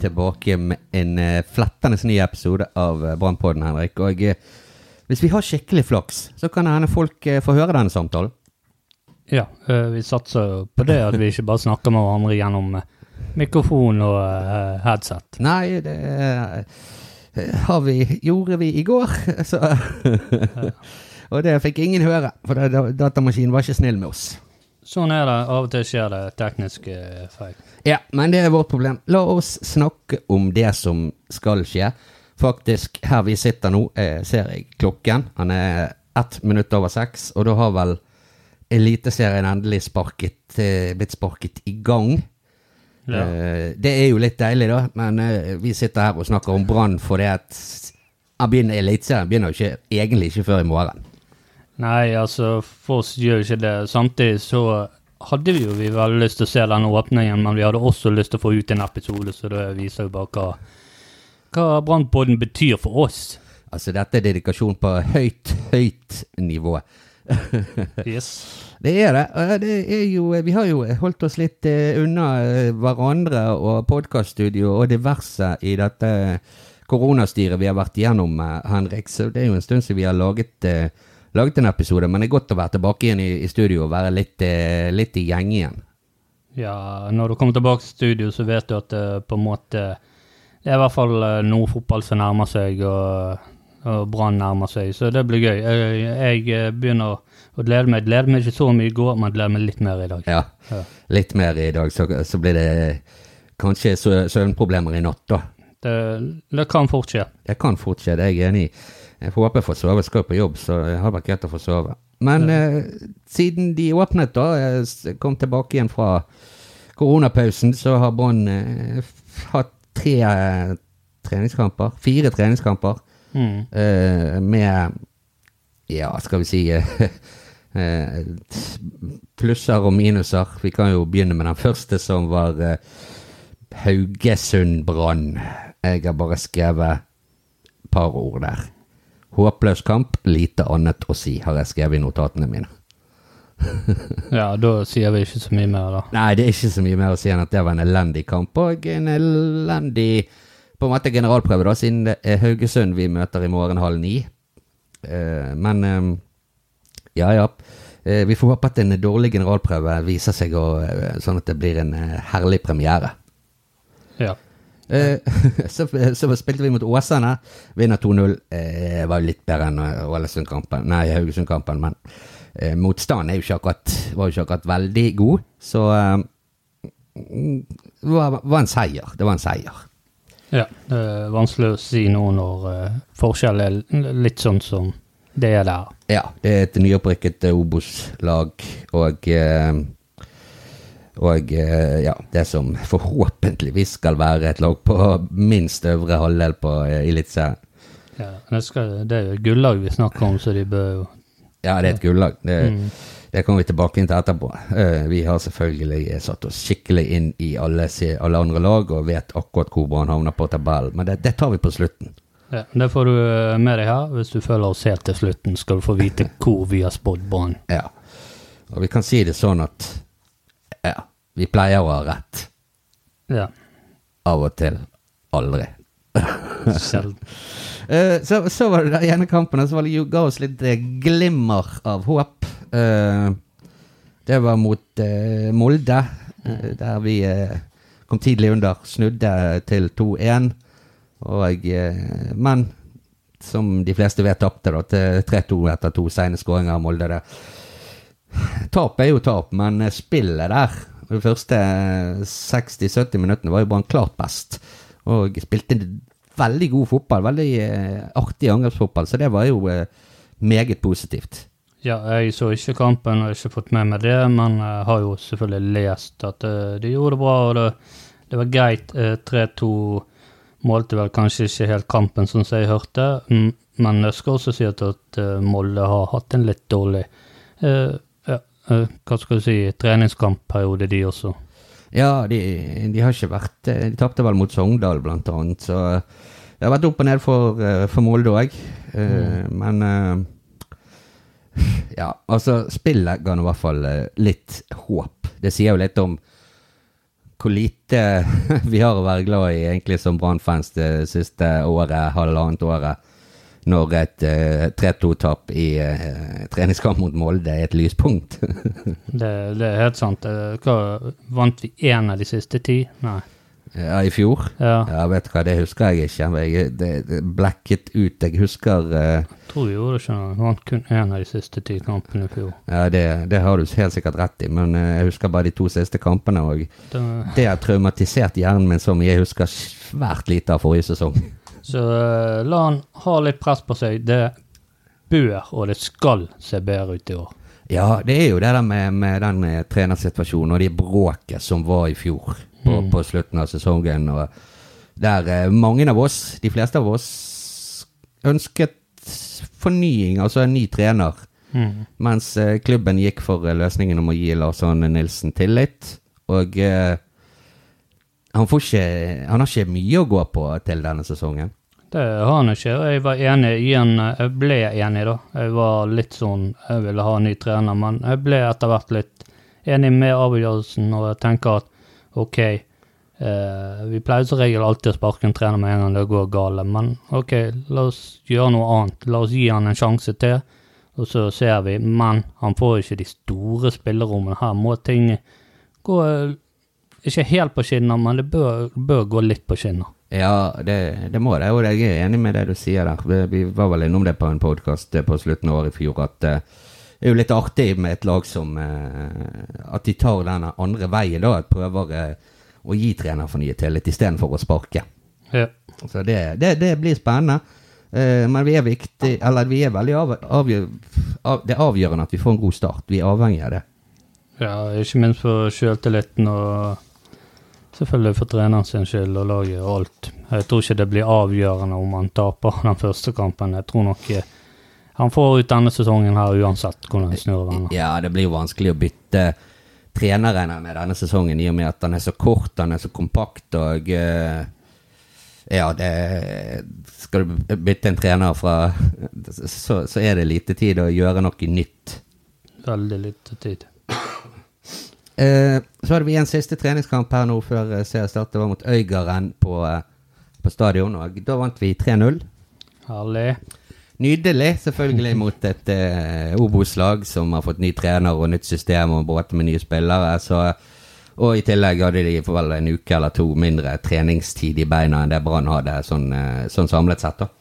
tilbake med en uh, flettende ny episode av uh, Brannpodden, Henrik. Og eh, hvis vi har skikkelig flaks, så kan det hende folk eh, får høre denne samtalen. Ja, eh, vi satser på det at vi ikke bare snakker med hverandre gjennom eh, mikrofon og eh, headset. Nei, det eh, har vi, gjorde vi i går, så Og det fikk ingen høre, for da- da- datamaskinen var ikke snill med oss. Sånn er det. Av og til skjer det tekniske feil. Ja, men det er vårt problem. La oss snakke om det som skal skje. Faktisk, her vi sitter nå, eh, ser jeg klokken. Han er ett minutt over seks, og da har vel Eliteserien endelig sparket, eh, blitt sparket i gang. Ja. Eh, det er jo litt deilig, da, men vi sitter her og snakker om Brann fordi at Eliteserien begynner jo ikke, egentlig ikke før i morgen. Nei, altså, for oss gjør ikke det. Samtidig så hadde vi jo vi veldig lyst til å se den åpningen, men vi hadde også lyst til å få ut en episode, så det viser jo bare hva, hva Brannpodden betyr for oss. Altså, dette er dedikasjon på høyt, høyt nivå. Yes. Det er det. Det er jo, vi har jo holdt oss litt eh, unna eh, hverandre og podkaststudio og diverse i dette koronastyret vi har vært igjennom, eh, Henrik. Så det er jo en stund siden vi har laget, laget en episode, men det er godt å være tilbake igjen i, i studio og være litt, eh, litt i gjeng igjen. Ja, når du kommer tilbake til studio, så vet du at det på en måte Det er i hvert fall eh, noe fotball som nærmer seg, og, og Brann nærmer seg, så det blir gøy. Jeg, jeg eh, begynner å glede meg. Gleder meg ikke så mye i går, men gleder meg litt mer i dag. Ja, Ja. litt mer i dag, så, så blir det kanskje søvnproblemer i natt, da. Det, det kan fort skje. Det kan fort skje, det er jeg enig i. Jeg får håpe jeg får sove, jeg skal på jobb, så jeg har vært greit å få sove. Men eh, siden de åpnet, da, jeg kom tilbake igjen fra koronapausen, så har Brann eh, hatt tre eh, treningskamper, fire treningskamper, Mm. eh, med, ja, skal vi si, eh, eh, plusser og minuser. Vi kan jo begynne med den første, som var eh, Haugesund-Brann. Jeg har bare skrevet et par ord der. Håpløs kamp, lite annet å si, har jeg skrevet i notatene mine. Ja, da sier vi ikke så mye mer, da. Nei, det er ikke så mye mer å si enn at det var en elendig kamp, og en elendig på en måte generalprøve, da, siden det er Haugesund vi møter i morgen halv ni. Eh, men eh, ja, ja. Eh, vi får håpe at en dårlig generalprøve viser seg å, eh, sånn at det blir en eh, herlig premiere. Ja. Eh, så, så spilte vi mot Åsane. Vinner 2-0. Eh, var jo litt bedre enn eh, Ålesund-kampen, nei, Haugesund-kampen, men eh, motstanden jo akkurat, var jo ikke akkurat veldig god. Så eh, det var, var en seier. Det var en seier. ja. Det er vanskelig å si noe når uh, forskjellen er litt sånn som det er der. Ja, det er et nyopprykket eh, Obos-lag, og eh, og eh, ja, det som forhåpentligvis skal være et lag på minst øvre halvdel på eh, Eliteserien. Ja, det, skal, det er jo et gullag vi snakker om, så de bør jo Ja, det er et gullag. Det, Mm. det kommer vi tilbake inn til etterpå. Eh, vi har selvfølgelig satt oss skikkelig inn i alle, alle andre lag og vet akkurat hvor Brann havner på tabellen, men det, det tar vi på slutten. Ja, Det får du med deg her. Hvis du følger oss helt til slutten, skal du få vite hvor vi har spådd Brann. Ja. Og vi kan si det sånn at ja, vi pleier å ha rett. Ja, Av og til. Aldri. sjelden. uh, så, så var det den ene kampen, og så var det ga oss litt uh, glimmer av håp. Uh, det var mot Molde, der vi kom tidlig under, snudde til 2-1. Og Men som de fleste vet, tapte til 3-2 etter to sene skåringer av Molde. Der. Tap er jo tap, men eh, spillet der de første 60-70 minuttene var jo bare klart best. Og spilte veldig god fotball, veldig eh, artig angrepsfotball, så det var jo eh, meget positivt. Ja, jeg så ikke kampen og har ikke fått med meg det, men jeg har jo selvfølgelig lest at eh, de gjorde det bra, og det, det var greit. eh, 3-2 målte vel kanskje ikke helt kampen, som jeg hørte. Men jeg skal også si at, eh, Molde har hatt en litt dårlig eh, eh, Hva skal du si treningskampperiode, de også. Ja, de, de har ikke vært eh, De tapte vel mot Sogndal, blant annet, så det har vært opp og ned for, eh, for Molde òg. Men eh, Ja, altså, spillet ga nå i hvert fall eh, litt håp. Det sier jo litt om hvor lite vi har å være glad i egentlig som Brann-fans det siste året, halvannet året, når et eh, 3-2-tap i eh, treningskamp mot Molde er et lyspunkt. Det, det er helt sant. Eh, Hva, vant vi én av de siste ti? Nei. ja, I fjor. Ja, Ja, vet du hva, det husker jeg ikke. Jeg, det, det blekket ut. Jeg husker uh, jeg tror vi gjorde det ikke. noe. Vant kun én av de siste ti kampene i fjor. Ja, det, det har du helt sikkert rett i, men uh, jeg husker bare de to siste kampene. Og Det, det har traumatisert hjernen min så mye. Jeg husker svært lite av forrige sesong. Så eh, la han ha litt press på seg. Det bør og det skal se bedre ut i år. Ja, det er jo det der med, med den eh, trenersituasjonen og det bråket som var i fjor på, Mm. på slutten av sesongen. Der eh, mange av oss, de fleste av oss, ønsket fornying, altså en ny trener. Mm. Mens eh, klubben gikk for eh, løsningen om å gi Lars Arne Nilsen tillit. Og eh, han, får ikke, han har ikke mye å gå på til denne sesongen. Det har han ikke, jeg var enig i han. Jeg ble enig, da. Jeg var litt sånn Jeg ville ha en ny trener, men jeg ble etter hvert litt enig med avgjørelsen, og jeg tenker at OK eh, Vi pleier som regel alltid å sparke en trener med en gang det går gale, men OK, la oss gjøre noe annet. La oss gi han en sjanse til, og så ser vi. Men han får ikke de store spillerommene. Her må ting gå eh, ikke helt på skinner, men det bør, bør gå litt på skinner. Ja, det, det må det, og jeg er enig med det du sier der. Vi, var vel innom det på en podkast på slutten av året i fjor, at eh, det er jo litt artig med et lag som eh, At de tar den andre veien, da. At prøver eh, å gi trenerfornyet tillit istedenfor å sparke. Ja. Så det, det, det blir spennende. Eh, men vi er viktig Eller vi er veldig av, avgjør, av, Det er avgjørende at vi får en god start. Vi er avhengig av det. Ja, ikke minst for sjøltilliten og selvfølgelig for treneren sin skyld og laget og alt. Jeg tror ikke det blir avgjørende om han taper den første kampen. Jeg tror nok eh, han får ut denne sesongen her uansett hvordan han snur og vender. Ja, det blir jo vanskelig å bytte treneren med denne sesongen, i og med at han er så kort, han er så kompakt, og eh, Ja, det Skal du bytte en trener fra så, så er det lite tid å gjøre noe nytt. Veldig lite tid. Eh, så hadde vi en siste treningskamp her nå før eh, seriestart. Det var mot Øygarden på, eh, på stadion, og da vant vi 3-0. Herlig. Nydelig, selvfølgelig, mot et eh, Obos-lag som har fått ny trener og nytt system og båter med nye spillere. Så, og i tillegg hadde de for vel en uke eller to mindre treningstid i beina enn det Brann hadde, sånn, sånn samlet sett. da.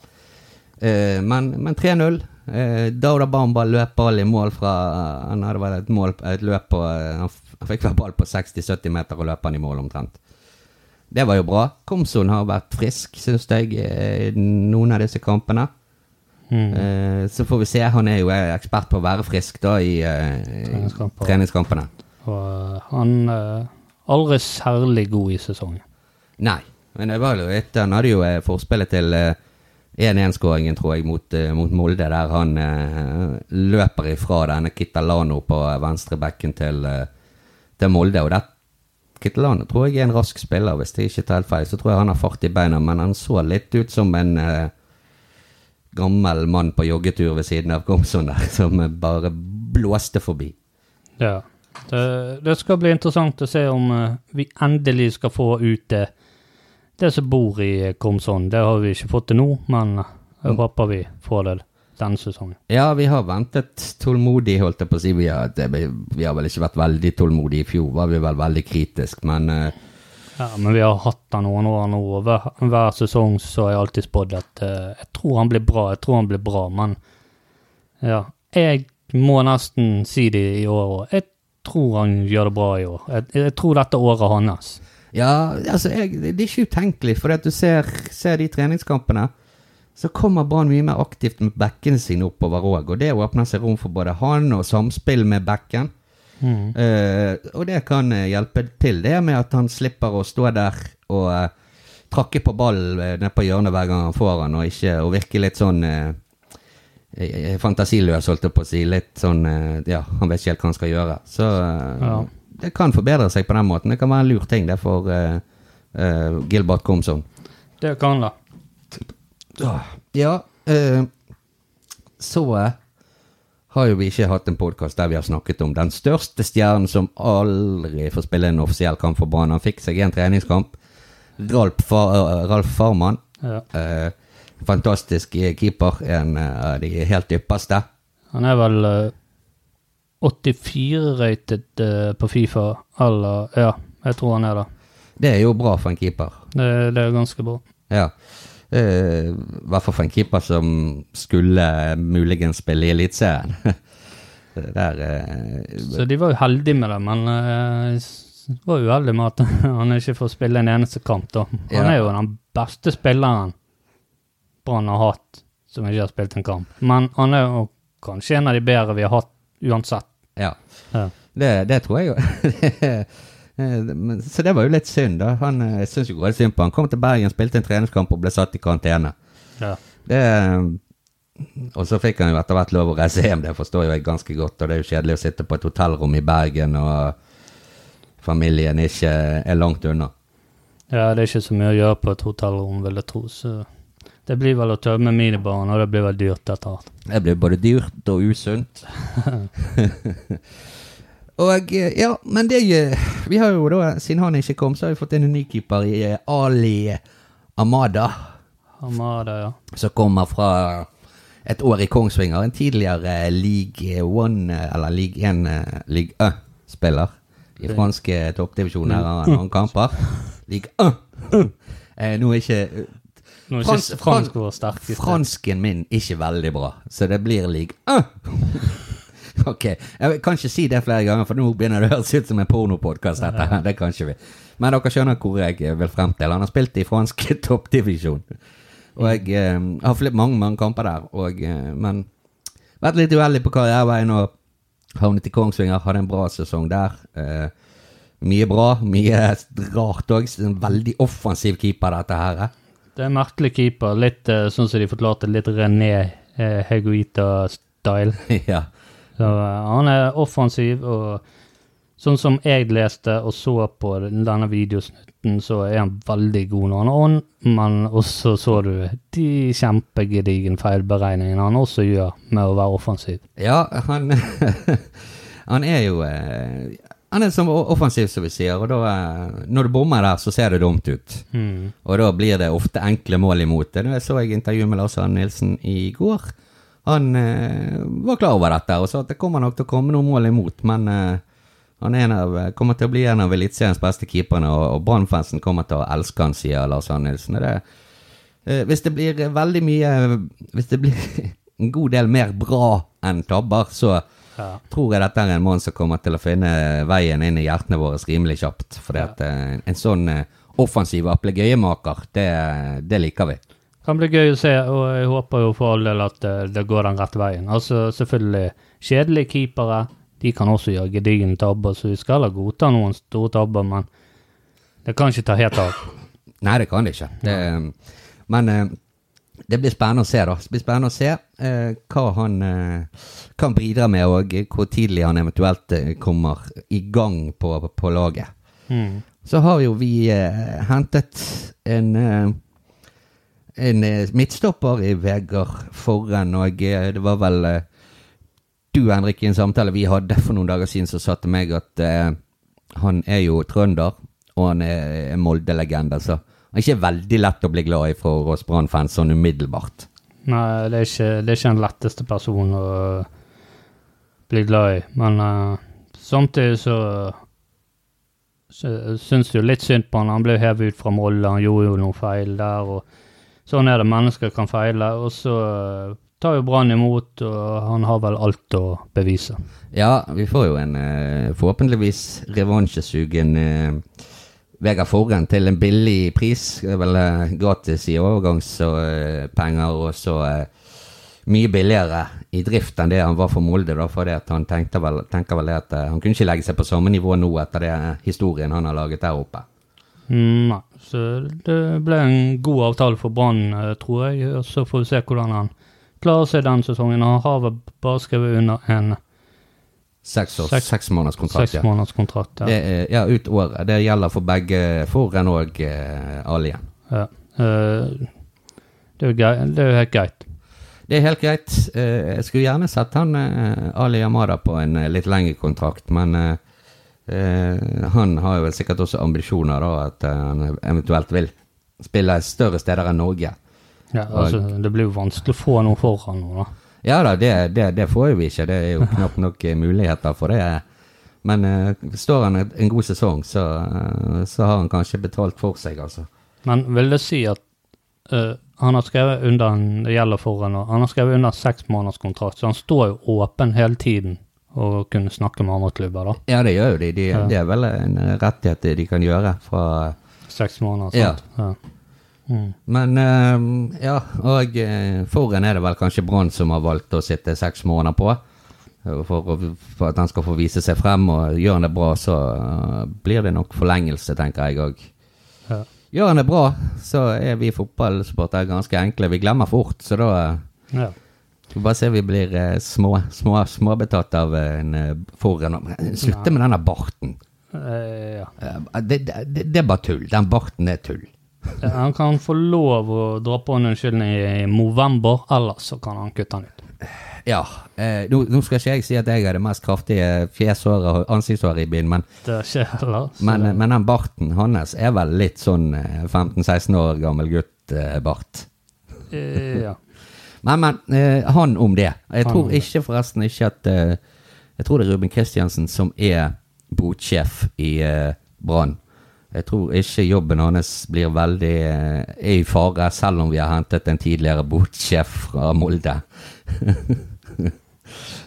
Eh, men men 3-0. Eh, Dauda Bamba løp ball i mål fra Han hadde vel et, mål, et løp på Han, han fikk vel ball på 60-70 meter og løp han i mål omtrent. Det var jo bra. Komson har vært frisk, syns jeg, i noen av disse kampene. Mm. Eh, så får vi se. Han er jo eh, ekspert på å være frisk da i eh, Treningskamper. treningskampene. Og eh, han er aldri særlig god i sesongen. Nei, men det var jo et, han hadde jo eh, forspillet til eh, 1-1-skåringen, tror jeg, mot, eh, mot Molde, der han eh, løper ifra denne Kitalano på venstrebekken til, eh, til Molde. Og det, Kittelane tror jeg er en rask spiller, hvis jeg ikke tar helt feil. Så tror jeg han har fart i beina, men han så litt ut som en eh, gammel mann på joggetur ved siden av Komson der, som eh, bare blåste forbi. Ja. Det, det skal bli interessant å se om eh, vi endelig skal få ut det, det som bor i Komson. Det har vi ikke fått til nå, men eh, jeg Mm. håper vi får det denne sesongen. Ja, vi har ventet tålmodig, holdt jeg på å si. Vi har, det, vi har vel ikke vært veldig tålmodige. I fjor var vi vel veldig kritisk, men uh, Ja, men vi har hatt han noen år nå, og hver, hver sesong så har jeg alltid spådd at uh, jeg tror han blir bra, jeg tror han blir bra, men ja, jeg må nesten si det i år òg. Jeg tror han gjør det bra i år. Jeg, jeg tror dette året hans. Ja, altså, jeg, det er ikke utenkelig, for du ser, ser de treningskampene, så kommer Brann mye mer aktivt med bekkene sine oppover òg, og det åpner seg rom for både han og samspill med bekken. Mm. Uh, og det kan eh, hjelpe til, det med at han slipper å stå der og uh, trakke på ballen uh, nede på hjørnet hver gang han får han, og, ikke, og virke litt sånn fantasiløs, holdt jeg på å si. Litt sånn Ja, han vet ikke helt hva han skal gjøre. Så Ja. det kan forbedre seg på den måten. Det kan være en lur ting det for Gilbert Komsom. Det kan det. Ja, eh, så eh, har jo vi ikke hatt en podkast der vi har snakket om den største stjernen som aldri får spille en offisiell kamp for Brann. Han fikk seg en treningskamp. Ralf, Fa eh, Ralf Farman. Ja. Eh, fantastisk keeper. En eh, av de helt ypperste. Han er vel eh, 84 rated eh, på Fifa, eller Ja, jeg tror han er det. Det er jo bra for en keeper. Det, det er ganske bra. Ja. Eh, I hvert fall for en keeper som skulle muligens spille i Eliteserien. Eh, Så de var jo heldige med det, men eh, s- var uheldig med at han ikke får spille en eneste kamp. da. Han Ja. er jo den beste spilleren Brann har hatt som ikke har spilt en kamp. Men han er jo kanskje en av de bedre vi har hatt uansett. Ja. Ja. Det, det tror jeg jo. Eh, Så det var jo litt synd, da. Han eh, jeg syns jo godt synd på han. Kom til Bergen, spilte en treningskamp og ble satt i karantene. Ja. Det Og så fikk han jo etter hvert lov å reise hjem, det forstår jo jeg ganske godt. Og det er jo kjedelig å sitte på et hotellrom i Bergen, og familien ikke er langt unna. ja, det er ikke så mye å gjøre på et hotellrom, vil jeg tro. Så det blir vel å tømme minibaren, og det blir vel dyrt etter hvert. Det blir både dyrt og usunt. og eh, ja, men det eh, Vi har jo da, siden han ikke kom, så har vi fått inn en ny keeper i eh, Ali Amada. Amada, ja. Som kommer fra et år i Kongsvinger. En tidligere League One, eller League 1, eh, League Ø-spiller. I franske toppdivisjoner har han noen kamper. League Ø. Eh, Nå er ikke Nå er ikke fransk vår. Fransken min ikke veldig bra, så det blir league «Åh!» Ok, jeg kan ikke si det flere ganger, for nå begynner det å høres ut som en pornopodkast. Det kan ikke vi. Men dere skjønner hvor jeg vil frem til. Han har spilt i fransk toppdivisjon. Og jeg eh, har flitt mange mange kamper der, og, eh, men vært litt uheldig på karriereveien og havnet i Kongsvinger. Hadde en bra sesong der. Eh, mye bra, mye rart òg. En veldig offensiv keeper, dette her. Det er en merkelig keeper. Litt eh, sånn som de forklarte, litt René eh, Heguita-style. ja. Så eh, han er offensiv, og sånn som jeg leste og så på denne videosnutten, så er han veldig god når han er on, men også så du de kjempegedigen feilberegningene han også gjør med å være offensiv. Ja, han Han er jo eh, Han er som offensiv, som vi sier, og da eh, Når du bommer der, så ser det dumt ut. Mm. Og da blir det ofte enkle mål imot det. Så jeg intervjuet med Lars Arne Nilsen i går. Han eh, var klar over dette og sa at det kommer nok til å komme noen mål imot, men eh, han av, kommer til å bli en av Eliteseriens beste keeperne, og, og Brann-fansen kommer til å elske han, sier Lars Arne Nilsen. Det, eh, hvis det blir veldig mye Hvis det blir en god del mer bra enn tabber, så Ja. tror jeg dette er en mann som kommer til å finne veien inn i hjertene våre rimelig kjapt. For Ja. en sånn eh, offensiv applegøyemaker, det, det liker vi. Kan bli gøy å se, og jeg håper jo for all del at eh, det går den rette veien. Altså selvfølgelig, kjedelige keepere, de kan også gjøre gedigne tabber, så vi skal heller godta noen store tabber, men det kan ikke ta helt av. Nei, det kan det ikke. Det, men eh, det blir spennende å se, da. Det blir spennende å se eh, hva han eh, kan bidra med, og hvor tidlig han eventuelt eh, kommer i gang på, på laget. Mm. Så har jo vi eh, hentet en eh, en eh, midtstopper i Vegard Forren, og eh, det var vel eh, du, Henrik, i en samtale vi hadde for noen dager siden, som sa til meg at eh, han er jo trønder, og han er en Molde-legende, så han er ikke veldig lett å bli glad i for oss Brann-fans sånn umiddelbart. Nei, det er, ikke, det er ikke den letteste personen å bli glad i, men eh, samtidig så, syns jo litt synd på han. Han ble hevet ut fra Molde, han gjorde jo noe feil der, og sånn er det. Mennesker kan feile, og så eh, tar jo Brann imot, og han har vel alt å bevise. Ja, vi får jo en eh, forhåpentligvis revansjesugen eh, Vegard Forren til en billig pris. Vel eh, gratis i overgangspenger, og så mye billigere i drift enn det han var for Molde. da, at Han vel, tenker vel at han kunne ikke legge seg på samme nivå nå etter det historien han har laget der oppe. Mm, Nei, så det ble en god avtale for Brann, eh, tror jeg. Og så får vi se hvordan han klarer seg den sesongen. Han har vel bare skrevet under en Seks, års, Seks- seks måneders kontrakt, seks ja. måneders kontrakt. Det Ja. er, ja, ut året. Det gjelder for begge Forren og uh, Alien. Ja. Eh, det, er jo det er jo helt greit. Det er helt greit. Eh, jeg skulle gjerne sett han eh, Ali Yamada på en eh, litt lengre kontrakt, men eh, han har jo vel sikkert også ambisjoner, da, at eh, han eventuelt vil spille større steder enn Norge. Ja, altså, det blir jo vanskelig å få noe foran nå, da. Ja da, det, det, det får jo vi ikke. Det er jo knapt nok eh, muligheter for det. Men eh, står han en, en god sesong, så, så har han kanskje betalt for seg, altså. Men vil det si at uh, han har skrevet under en, det gjelder for han, han har skrevet under seks måneders kontrakt, så han står jo åpen hele tiden og kunne snakke med andre klubber, da. Ja, det gjør jo de. de Ja. Det er vel en rettighet de kan gjøre fra Seks måneder, Ja. sant? Ja. Mm. Men eh, ja, og uh, foran er det vel kanskje Brann som har valgt å sitte seks måneder på. eh, For, for at han skal få vise seg frem, og gjør han det bra, så eh, blir det nok forlengelse, tenker jeg òg. Ja. Gjør han det bra, så er vi fotballsupportere ganske enkle. Vi glemmer fort, så da eh, Ja. Vi bare se vi blir eh, små, små, småbetatt av en uh, foran. Slutte med denne barten. Eh, ja. Eh, det, det, det er bare tull. Den barten er tull. Han kan få lov å dra på en unnskyldning i november, ellers så kan han kutte den ut. Ja. Eh, nå, nå skal ikke jeg si at jeg er det mest kraftige fjesåret og ansiktshåret i byen, men, Det skjer heller. men, det- men den barten hans er vel litt sånn eh, 15-16 år gammel gutt-bart. eh, ja. Men, men. Eh, han om det. Jeg tror ikke forresten ikke at eh, Jeg tror det er Ruben Kristiansen som er botsjef i eh, Brann. Jeg tror ikke jobben hans blir veldig eh, er i fare, selv om vi har hentet en tidligere botsjef fra Molde.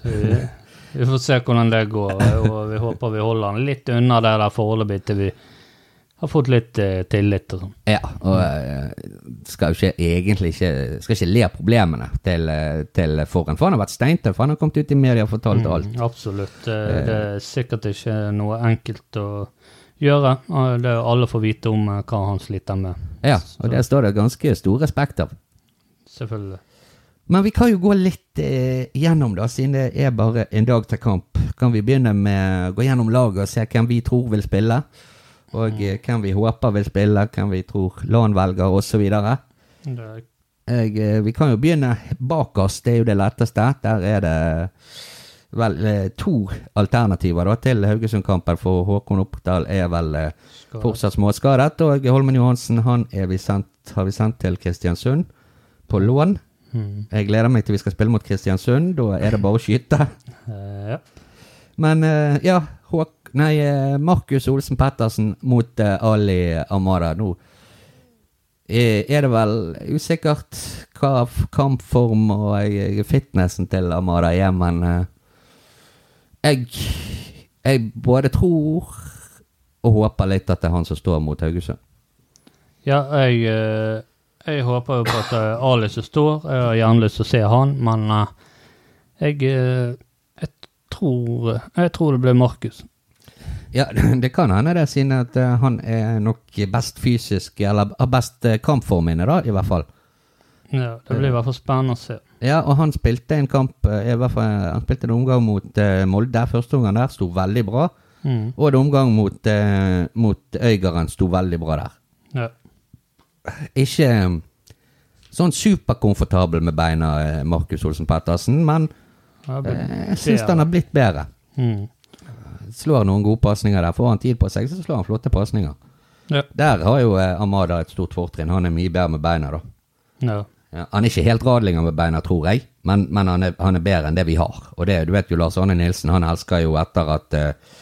Vi, vi får se hvordan det går, og vi håper vi holder han litt unna det der foreløpig til vi har fått litt eh, tillit og sånn. Ja, og eh, skal jo ikke egentlig ikke Skal ikke le av problemene til, eh, til Forhen, for han har vært steintøff. Han har kommet ut i media og fortalt alt. Mm, absolutt. Det, det er sikkert ikke noe enkelt å gjøre. og Det er alle får vite om eh, hva han sliter med. Ja, og der står det ganske stor respekt av. Selvfølgelig. Men vi kan jo gå litt eh, gjennom, da, siden det er bare en dag til kamp. Kan vi begynne med å gå gjennom laget og se hvem vi tror vil spille? Og eh, hvem vi håper vil spille, hvem vi tror LAN velger, osv. Jeg, eh, vi kan jo begynne bak oss, det er jo det letteste. Der er det vel eh, to alternativer da, til Haugesund-kampen, for Håkon Oppdal er vel Skadet. fortsatt småskadet. Og Holmen Johansen han vi sendt, har vi sendt til Kristiansund på lån. mm, Jeg gleder meg til vi skal spille mot Kristiansund. Da er det bare å skyte. ja. Men ja, nei, eh, Markus Olsen Pettersen mot eh, Ali Amara Nå er er det vel usikkert hva kampform og eh, fitnessen til Amara er, men eh, jeg, jeg både tror og håper litt at det er han som står mot Haugesund. ja, jeg, eh, jeg håper jo på at Ali som står. Jeg har gjerne lyst til å se han, men eh, jeg, eh, jeg, tror, jeg tror det blir Markus. Ja, det kan hende det, siden at eh, han er nok best fysisk, eller har best uh, kampform inne, da, i hvert fall. Ja, det blir i hvert fall spennende å se. Ja, og han spilte en kamp, eh, i hvert fall, han spilte en omgang mot eh, Molde. Første omgang der sto veldig bra. Mm. Og en omgang mot, uh, mot Øygarden sto veldig bra der. Ja. Ikke eh, sånn superkomfortabel med beina, eh, Markus Olsen Pettersen, men eh, jeg syns han har blitt bedre. Mm. Slår noen gode pasninger der. Får han tid på seg, så slår han flotte pasninger. Ja. Der har jo eh, Amada et stort fortrinn. Han er mye bedre med beina, da. Ja. Ja, han er ikke helt radlinger med beina, tror jeg, men, men han, er, han er bedre enn det vi har. Og det, du vet jo Lars Arne Nilsen, han elsker jo etter at uh,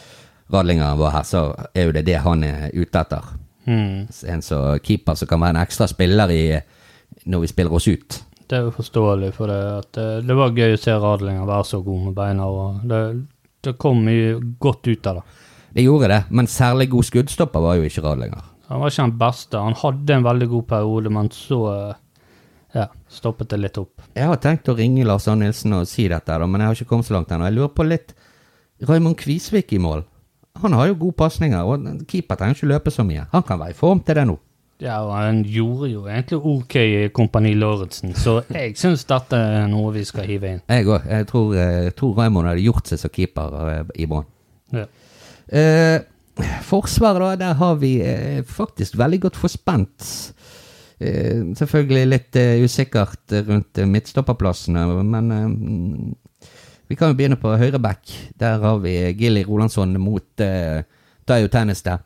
radlingeren var her, så er jo det det han er ute etter. Mm. En så keeper som kan være en ekstra spiller i, når vi spiller oss ut. Det er jo forståelig, for det, at eh, det var gøy å se Radlinger være så god med beina. og Det, det kom mye godt ut av det. Det gjorde det, men særlig god skuddstopper var jo ikke radlinger. Han var ikke den beste. Han hadde en veldig god periode, men så eh, ja, stoppet det litt opp. Jeg har tenkt å ringe Lars Arne Nilsen og si dette, men jeg har ikke kommet så langt ennå. Jeg lurer på litt Raymond Kvisvik i mål. han har jo gode pasninger, og keeper trenger ikke løpe så mye. Han kan være i form til det nå. Ja, og han gjorde jo egentlig OK i Kompani Lauritzen, så jeg syns dette er noe vi skal hive inn. Jeg òg. Jeg tror, eh, tror Raymond hadde gjort seg som keeper eh, i Brann. Ja. Eh, Forsvaret, da, der har vi eh, faktisk veldig godt forspent. Eh, selvfølgelig litt eh, usikkert rundt midtstopperplassene, men vi kan jo begynne på høyre back. Der har vi Gilly Rolandsson mot Tayo Tenniste.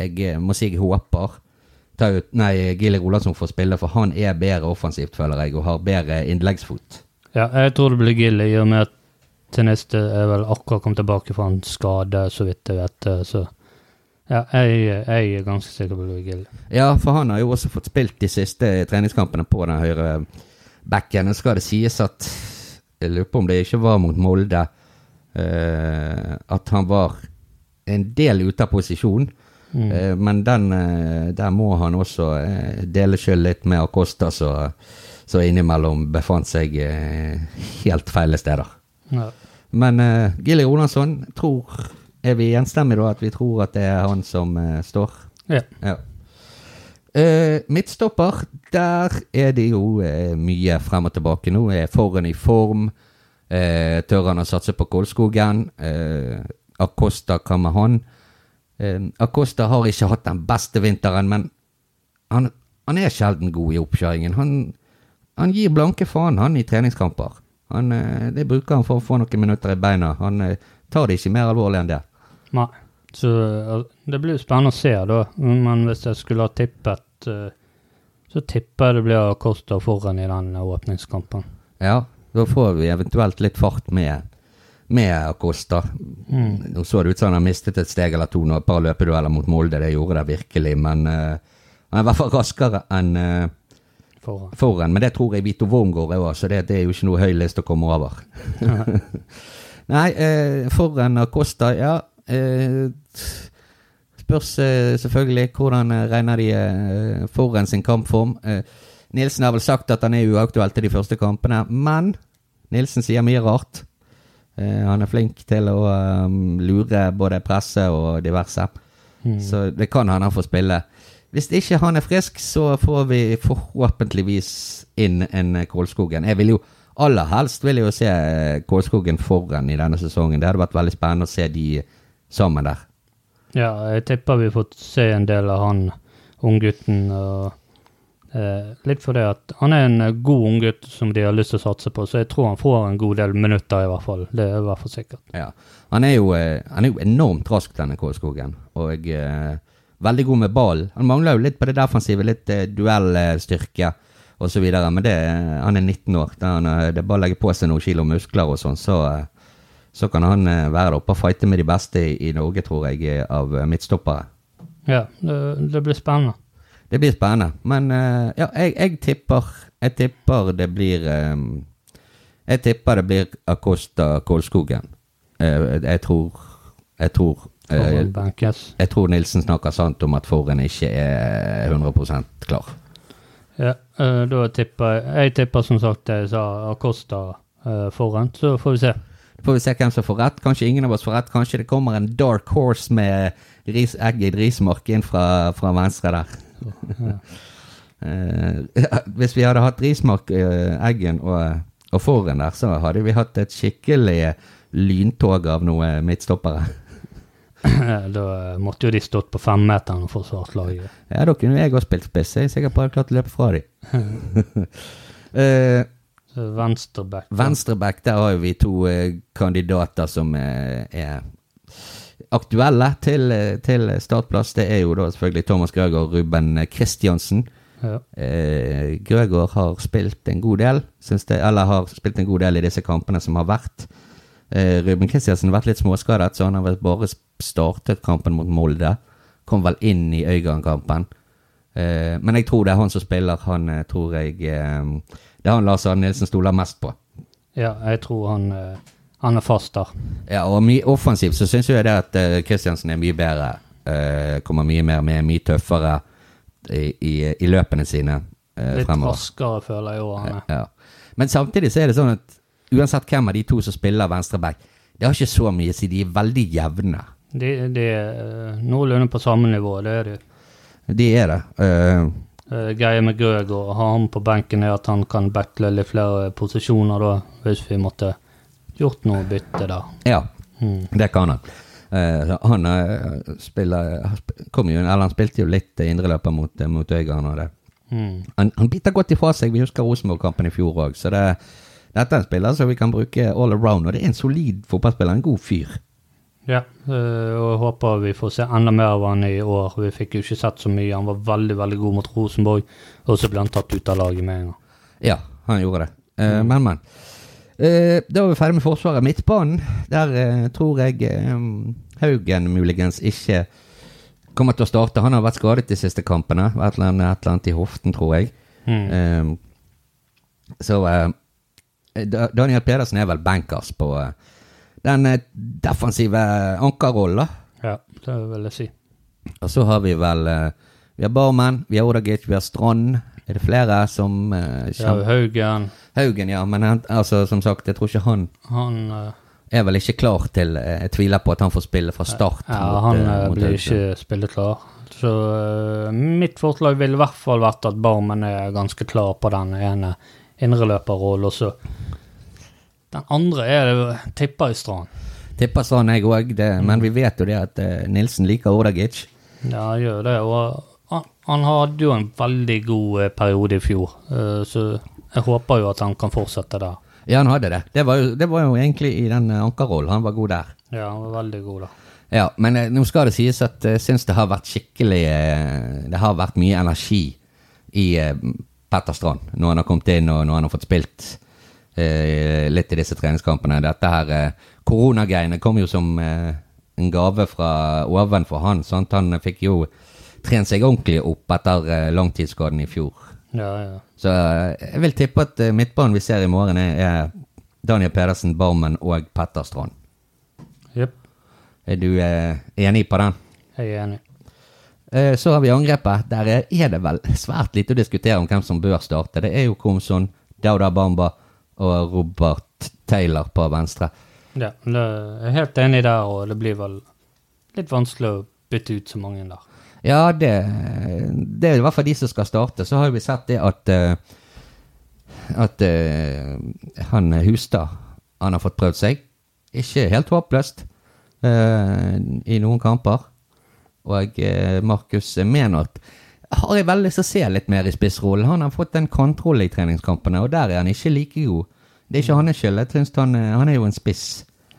Jeg må si jeg håper Tayo, nei, Gilly Rolandsson får spille, for han er bedre offensivt, føler jeg, og har bedre innleggsfot. ja, jeg tror det blir Gilly, i og med at Teneste er vel akkurat kommet tilbake fra en skade, så vidt jeg vet. eh, Så ja, jeg, jeg er ganske sikker på det blir Gilly. Ja, for han har jo også fått spilt de siste treningskampene på den høyre backen. Nå skal det sies at Jeg lurer på om det ikke var mot Molde. eh, at han var en del ute av posisjon. Mm. Eh, men den, eh, der må han også eh, dele skyld litt med Acosta, så, så innimellom befant seg helt feile steder. Ja. Men uh, Gilly Rolandsson tror Er vi enstemmige da at vi tror at det er han som uh, står? ja. Ja. Uh, midtstopper, der er det jo uh, mye frem og tilbake nå. Er foran i form? Tør han å satse på Kolskogen? Acosta, hva med han? Eh, Acosta har ikke hatt den beste vinteren, men han, han er sjelden god i oppkjøringen. Han, han gir blanke faen, han, i treningskamper. Han, eh, det bruker han for å få noen minutter i beina. Han eh, tar det ikke mer alvorlig enn det. Nei. Så eh, det blir spennende å se, da. Men hvis jeg skulle ha tippet, så tipper jeg det blir Acosta foran i den åpningskampen. Ja, da får vi eventuelt litt fart med, med Acosta. Mm. Nå så det ut som han har mistet et steg eller to nå, et par løpedueller mot Molde. Det gjorde det virkelig, men uh, han er i hvert fall raskere enn uh, Foran. foran. Men det tror jeg Vito Wormgård er òg, så det, det er jo ikke noe høy liste å komme over. Nei, uh, foran Acosta, ja. eh, spørs selvfølgelig hvordan regner de foran sin kampform. Nilsen har vel sagt at han er uaktuell til de første kampene, men Nilsen sier mye rart. Eh, han er flink til å um, lure både presse og diverse. Mm. Så det kan han får spille. Hvis ikke han er frisk, så får vi forhåpentligvis inn en Kålskogen. Jeg vil jo aller helst vil jeg jo se eh, Kålskogen foran i denne sesongen. Det hadde vært veldig spennende å se de sammen der. Ja, jeg tipper vi får se en del av han unggutten. og eh, Litt fordi at han er en eh, god unggutt som de har lyst til å satse på, så jeg tror han får en god del minutter, i hvert fall. Det er i hvert fall sikkert. Ja. Han, er jo, eh, han er jo enormt rask, denne Kålskogen. Og eh, veldig god med ball. Han mangler jo litt på det defensive, litt duellstyrke osv. Men det, han er 19 år. Er, han, det er bare å legge på seg noen kilo muskler og sånn, så, så kan han være der oppe og fighte med de beste i, i Norge, tror jeg, av midtstoppere. Ja, det, det blir spennende. Det blir spennende. Men uh, ja, jeg, jeg tipper Jeg tipper det blir um, Jeg tipper det blir Acosta Kålskogen. Uh, jeg tror Jeg tror uh, Jeg tror Nilsen snakker sant om at Forhen ikke er 100% klar. Ja, eh, da tipper jeg Jeg tipper som sagt jeg sa, Acosta foran, så får vi se. Får vi se hvem som får rett. Kanskje ingen av oss får rett. Kanskje det kommer en dark horse med ris, i Rismark inn fra, fra venstre der. Ja. Eh, hvis vi hadde hatt Rismark, eh, Eggen og, og Forhen der, så hadde vi hatt et skikkelig lyntog av noen midtstoppere. da eh, måtte jo de stått på femmeteren og forsvart laget. Ja, da kunne jeg også spilt spiss. Jeg er sikker på at jeg hadde klart å løpe fra dem. Så Venstreback. Venstreback, der har jo vi to eh, kandidater som eh, er aktuelle til, til startplass. Det er jo da selvfølgelig Thomas Grøgaard og Ruben Kristiansen. Ja. Eh, har spilt en god del, syns det, eller har spilt en god del i disse kampene som har vært. Eh, Ruben Kristiansen har vært litt småskadet, så han har vel bare startet kampen mot Molde. Kom vel inn i Øygarden-kampen. Eh, men jeg tror det er han som spiller. Han eh, tror jeg Det er han Lars Arne Nilsen stoler mest på. ja, jeg tror han, han er fast der. Ja, og mye offensivt så syns jeg det at eh, Kristiansen er mye bedre. Eh, kommer mye mer med, mye tøffere i, i, i løpene sine eh, Litt fremover. raskere, føler jeg òg han er. Ja. Men samtidig så er det sånn at uansett hvem av de to som spiller venstreback, det har ikke så mye å si. De er veldig jevne. De, de er eh, noenlunde på samme nivå, det er de. De er det. Eh, Uh, Greia med Grøg og ha ham på benken er at han kan battle litt flere posisjoner da, hvis vi måtte gjort noe bytte da. ja, Mm. det kan han. Uh, han uh, spiller kom jo, eller han spilte jo litt indreløper mot, eh, mot Øygarden. og det. Mm. Han, han biter godt ifra seg. Vi husker Rosenborg-kampen i fjor òg. Så det, dette er en spiller som vi kan bruke all around. Og det er en solid fotballspiller. En god fyr. Ja, og jeg håper vi får se enda mer av han i år. Vi fikk jo ikke sett så mye. Han var veldig veldig god mot Rosenborg, og så ble han tatt ut av laget med en gang. Ja, han gjorde det. Mm. Men, men. Eh, da er vi ferdig med Forsvaret. Midtbanen, der eh, tror jeg eh, Haugen muligens ikke kommer til å starte. Han har vært skadet de siste kampene. Et eller annet, et eller annet i hoften, tror jeg. Mm. Så Daniel Pedersen er vel bankers på den defensive ankerrollen. Ja, det vil jeg si. Og så har vi vel Vi har Barmen, vi har Odagic, vi har Strand. Er det flere som eh, Ja, Haugen, Haugen, ja. Men han, altså, som sagt, jeg tror ikke han han eh, er vel ikke klar til eh, Jeg tviler på at han får spille fra start. Ja, mot, han eh, eh, mot blir Haugesund. ikke spilleklar. Så eh, mitt forslag ville i hvert fall vært at Barmen er ganske klar på den ene indreløperrollen. Og så den andre er det tipper i Strand. Tipper Strand, jeg òg, men vi vet jo det at eh, Nilsen liker Odagic. Ja, han gjør det. Og han, hadde jo en veldig god eh, periode i fjor, eh, så jeg håper jo at han kan fortsette der. Ja, han hadde det. Det var jo, det var jo egentlig i den eh, ankerrollen. Han var god der. Ja, han var veldig god da. Ja, men nå skal det sies at jeg syns det har vært skikkelig Det har vært mye energi i Petter Strand når han har kommet inn og når han har fått spilt litt i disse treningskampene. Dette her koronagreiene kom jo som en gave fra ovenfor han. Sant? Han fikk jo trent seg ordentlig opp etter eh, langtidsskaden i fjor. Ja, ja. Så eh, jeg vil tippe at eh, midtbanen vi ser i morgen, er, Daniel Pedersen, Barmen og Petter Strand. Yep. Er du enig på den? jeg er enig. Så har vi angrepet. Der er- er det vel svært lite å diskutere om hvem som bør starte. Det er jo Komson, Dauda Bamba og Robert Taylor på venstre. Ja, jeg er helt enig der, og det blir vel litt vanskelig å bytte ut så mange der. Ja, det, det er i hvert fall de som skal starte. Så har vi sett det at eh, at eh, han Hustad han har fått prøvd seg. Ikke helt håpløst eh, i noen kamper. Og Markus Menert har jeg veldig lyst til å se litt mer i spissrollen. Han har fått den kontrollen i treningskampene, og der er han ikke like god. Det er ikke hans skyld. Jeg synes han, han er jo en spiss.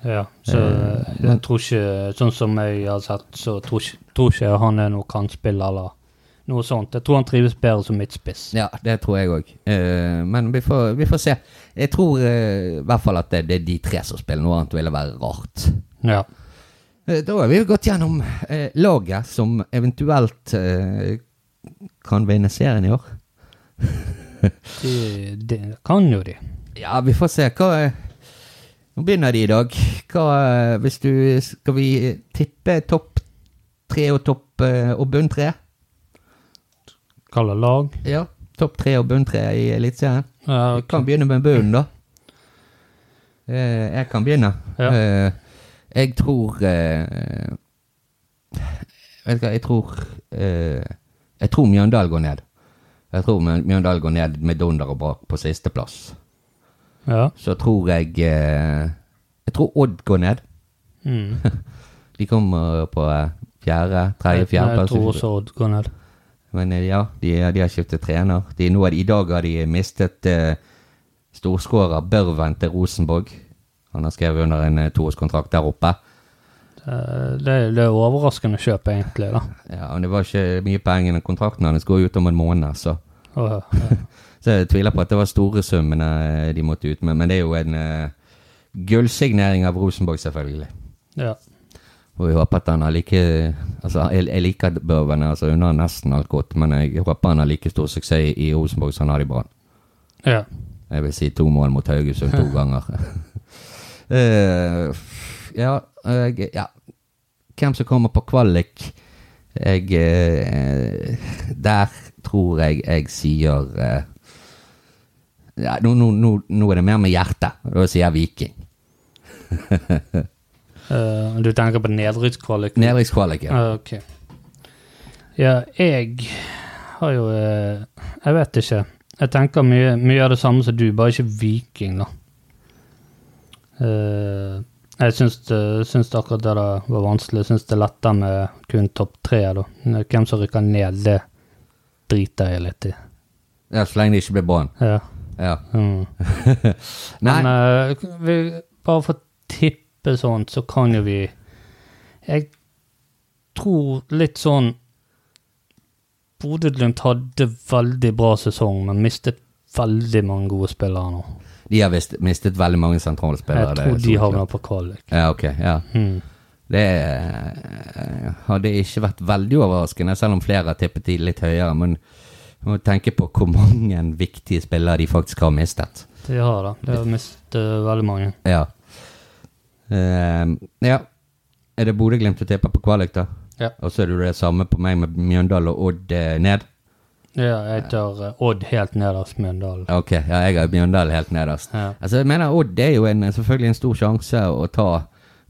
Ja, så Eh, jeg tror ikke, sånn som jeg har sett, så tror ikke, tror ikke han er noe kantspiller eller noe sånt. Jeg tror han trives bedre som midtspiss. Ja, det tror jeg òg. men vi får, vi får se. Jeg tror uh, i hvert fall at det, det er de tre som spiller. Noe annet ville være rart. Ja. Eh, Da har vi gått gjennom eh, laget som eventuelt eh, kan vinne serien i år. De, de kan jo de. Ja, vi får se. Hva eh, Nå begynner de i dag. Hva eh, hvis du Skal vi tippe topp tre og topp eh, og bunn tre? Kalle lag. Ja. Topp tre og bunn tre i Eliteserien. Ja, Du kan begynne med bunnen, da. Eh, jeg kan begynne. Ja. Jeg tror Vet du hva, jeg tror Jeg tror Mjøndalen går ned. Jeg tror Mjø- Mjøndalen går ned med dunder og brak på sisteplass. Ja. Så tror jeg eh, Jeg tror Odd går ned. Mm. De kommer på eh, fjerde, tredje, Jeg, jeg tror også Odd går ned. Men eh, ja, de, de har skiftet trener. De, nå I dag har de mistet eh, storskårer Børven til Rosenborg. Han har skrevet under en toårskontrakt der oppe. Det, det er overraskende kjøp, egentlig. da. Ja, men Det var ikke mye penger. men Kontrakten hans går ut om en måned. Så. Oh, ja. så jeg tviler på at det var store summene eh, de måtte ut med. Men det er jo en uh, gullsignering av Rosenborg, selvfølgelig. ja. Og vi håper at han har like Altså, jeg, jeg liker Børven. Altså, hun har nesten alt godt, men jeg håper han har like stor suksess i Rosenborg som han har i Brann. ja. Jeg vil si to mål mot Haugesund to ganger. uh, ja, jeg, ja. Hvem som kommer på kvalik? Jeg uh, Der tror jeg jeg sier eh, ja, nå, nå, nå, nå er det mer med hjertet. Da sier jeg Viking. uh, du tenker på nedrykkskvalik? Nedrykkskvalik, ja. Ah, Ok. Ja, jeg har jo uh, Jeg vet ikke. Jeg tenker mye, mye av det samme som du, bare ikke Viking, da. Eh, jeg syns, det- syns akkurat det der var vanskelig. Jeg syns det er lettere med kun topp tre, da. Hvem som rykker ned, det driter jeg litt i. ja. Så lenge det ikke blir Brann. Ja. Ja. Mm. Men uh, vi, bare for å tippe sånt, så kan jo vi Jeg tror litt sånn Bodø-Glimt hadde veldig bra sesong, men mistet veldig mange gode spillere nå. de har vist, mistet veldig mange sentralspillere. Jeg det er tror de havner på kvalik. Ja, ok. Ja. Mm. Det eh, hadde ikke vært veldig overraskende, selv om flere har tippet de litt høyere. Men du må tenke på hvor mange viktige spillere de faktisk har mistet. De har det. De har mistet eh, veldig mange. Ja. Uh, ja. Er det Bodø-Glimt du tipper på kvalik, da? Ja. Og så er det det samme på meg med Mjøndalen og Odd eh, ned? Ja, jeg tar Odd helt nederst Mjøndalen. Ok, ja, jeg har Mjøndalen helt nederst. Ja. Altså, jeg mener Odd er jo en, selvfølgelig en stor sjanse å ta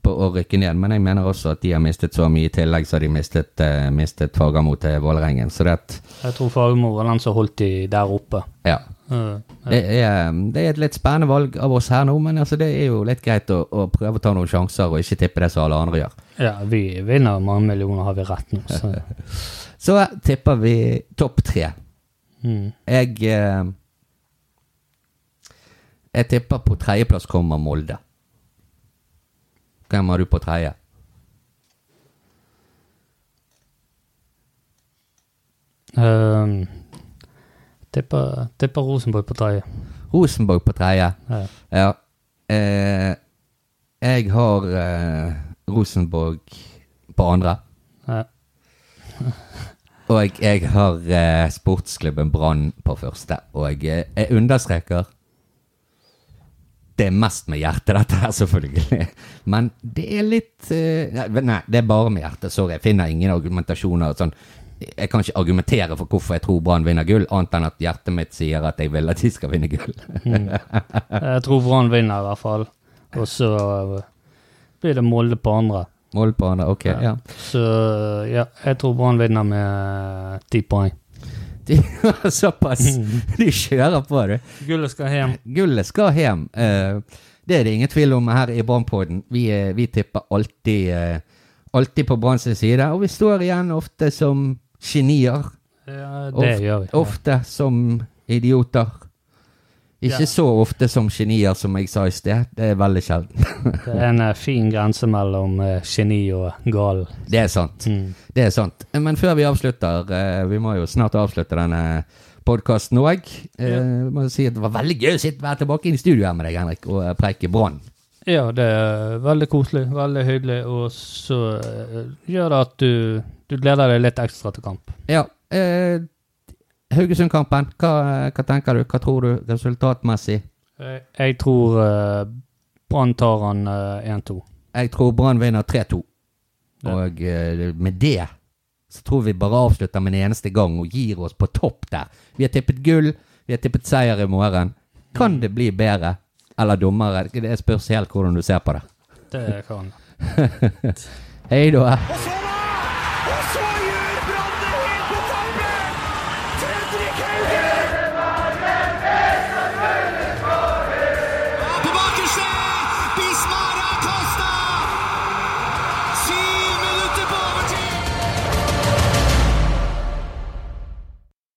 på å rykke ned, men jeg mener også at de har mistet så mye i tillegg, så de mistet, uh, mistet Fagermo til Vålerengen. Så det, at- Jeg tror Fagermo var den som holdt de der oppe. ja. Uh, Det er, det er et litt spennende valg av oss her nå, men altså, det er jo litt greit å, å prøve å ta noen sjanser og ikke tippe det som alle andre gjør. Ja, vi vinner mange millioner, har vi rett nå. Så. Så tipper vi topp tre. Mm. Jeg uh, Jeg tipper på tredjeplass kommer Molde. Hvem har du på tredje? Um, tipper, tipper Rosenborg på tredje. Rosenborg på tredje. Ja. Ja. Eh, jeg har eh, Rosenborg på andre. Ja. Og jeg har eh, sportsklubben Brann på første. Og jeg, jeg understreker Det er mest med hjertet, dette her, selvfølgelig. Men det er litt eh, nei, det er bare med hjertet. Sorry, jeg finner ingen argumentasjoner. Sånn. Jeg kan ikke argumentere for hvorfor jeg tror Brann vinner gull, annet enn at hjertet mitt sier at jeg vil at de skal vinne gull. Jeg tror Brann vinner i hvert fall. Og så eh, blir det Molde på andre. Molde på andre, ok. Ja. Så ja, jeg tror Brann vinner med ti poeng. De, såpass. De kjører på, du. Gullet skal hjem. Gullet skal hjem. Eh, det er det ingen tvil om her i Brannpodden. Vi, eh, vi tipper alltid, eh, alltid på Brann sin side, og vi står igjen ofte som genier. Ja, det Of- gjør vi. Ofte som idioter. Ikke så ofte som genier, som jeg sa i sted. Det er veldig sjelden. Det er en eh, fin grense mellom eh, geni og gal. Det er sant. Mm. Det er sant. Men før vi avslutter, eh, vi må jo snart avslutte denne podkasten òg. Ja. si Det var veldig gøy å sitte være tilbake i studio her med deg, Henrik, og preike Brann. Ja, det er veldig koselig, veldig hyggelig, og så gjør det at du, du gleder deg litt ekstra til kamp. Ja. Eh, Haugesund-kampen, hva, hva tenker du? Hva tror du resultatmessig? Jeg, jeg tror uh, Brann tar han eh, 1-2. Jeg tror Brann vinner 3-2. Og eh, med det så tror vi bare avslutter med en eneste gang og gir oss på topp der. Vi har tippet gull, vi har tippet seier i morgen. Kan det bli bedre? Eller dummere? Det spørs helt hvordan du ser på det. Det kan Hei da.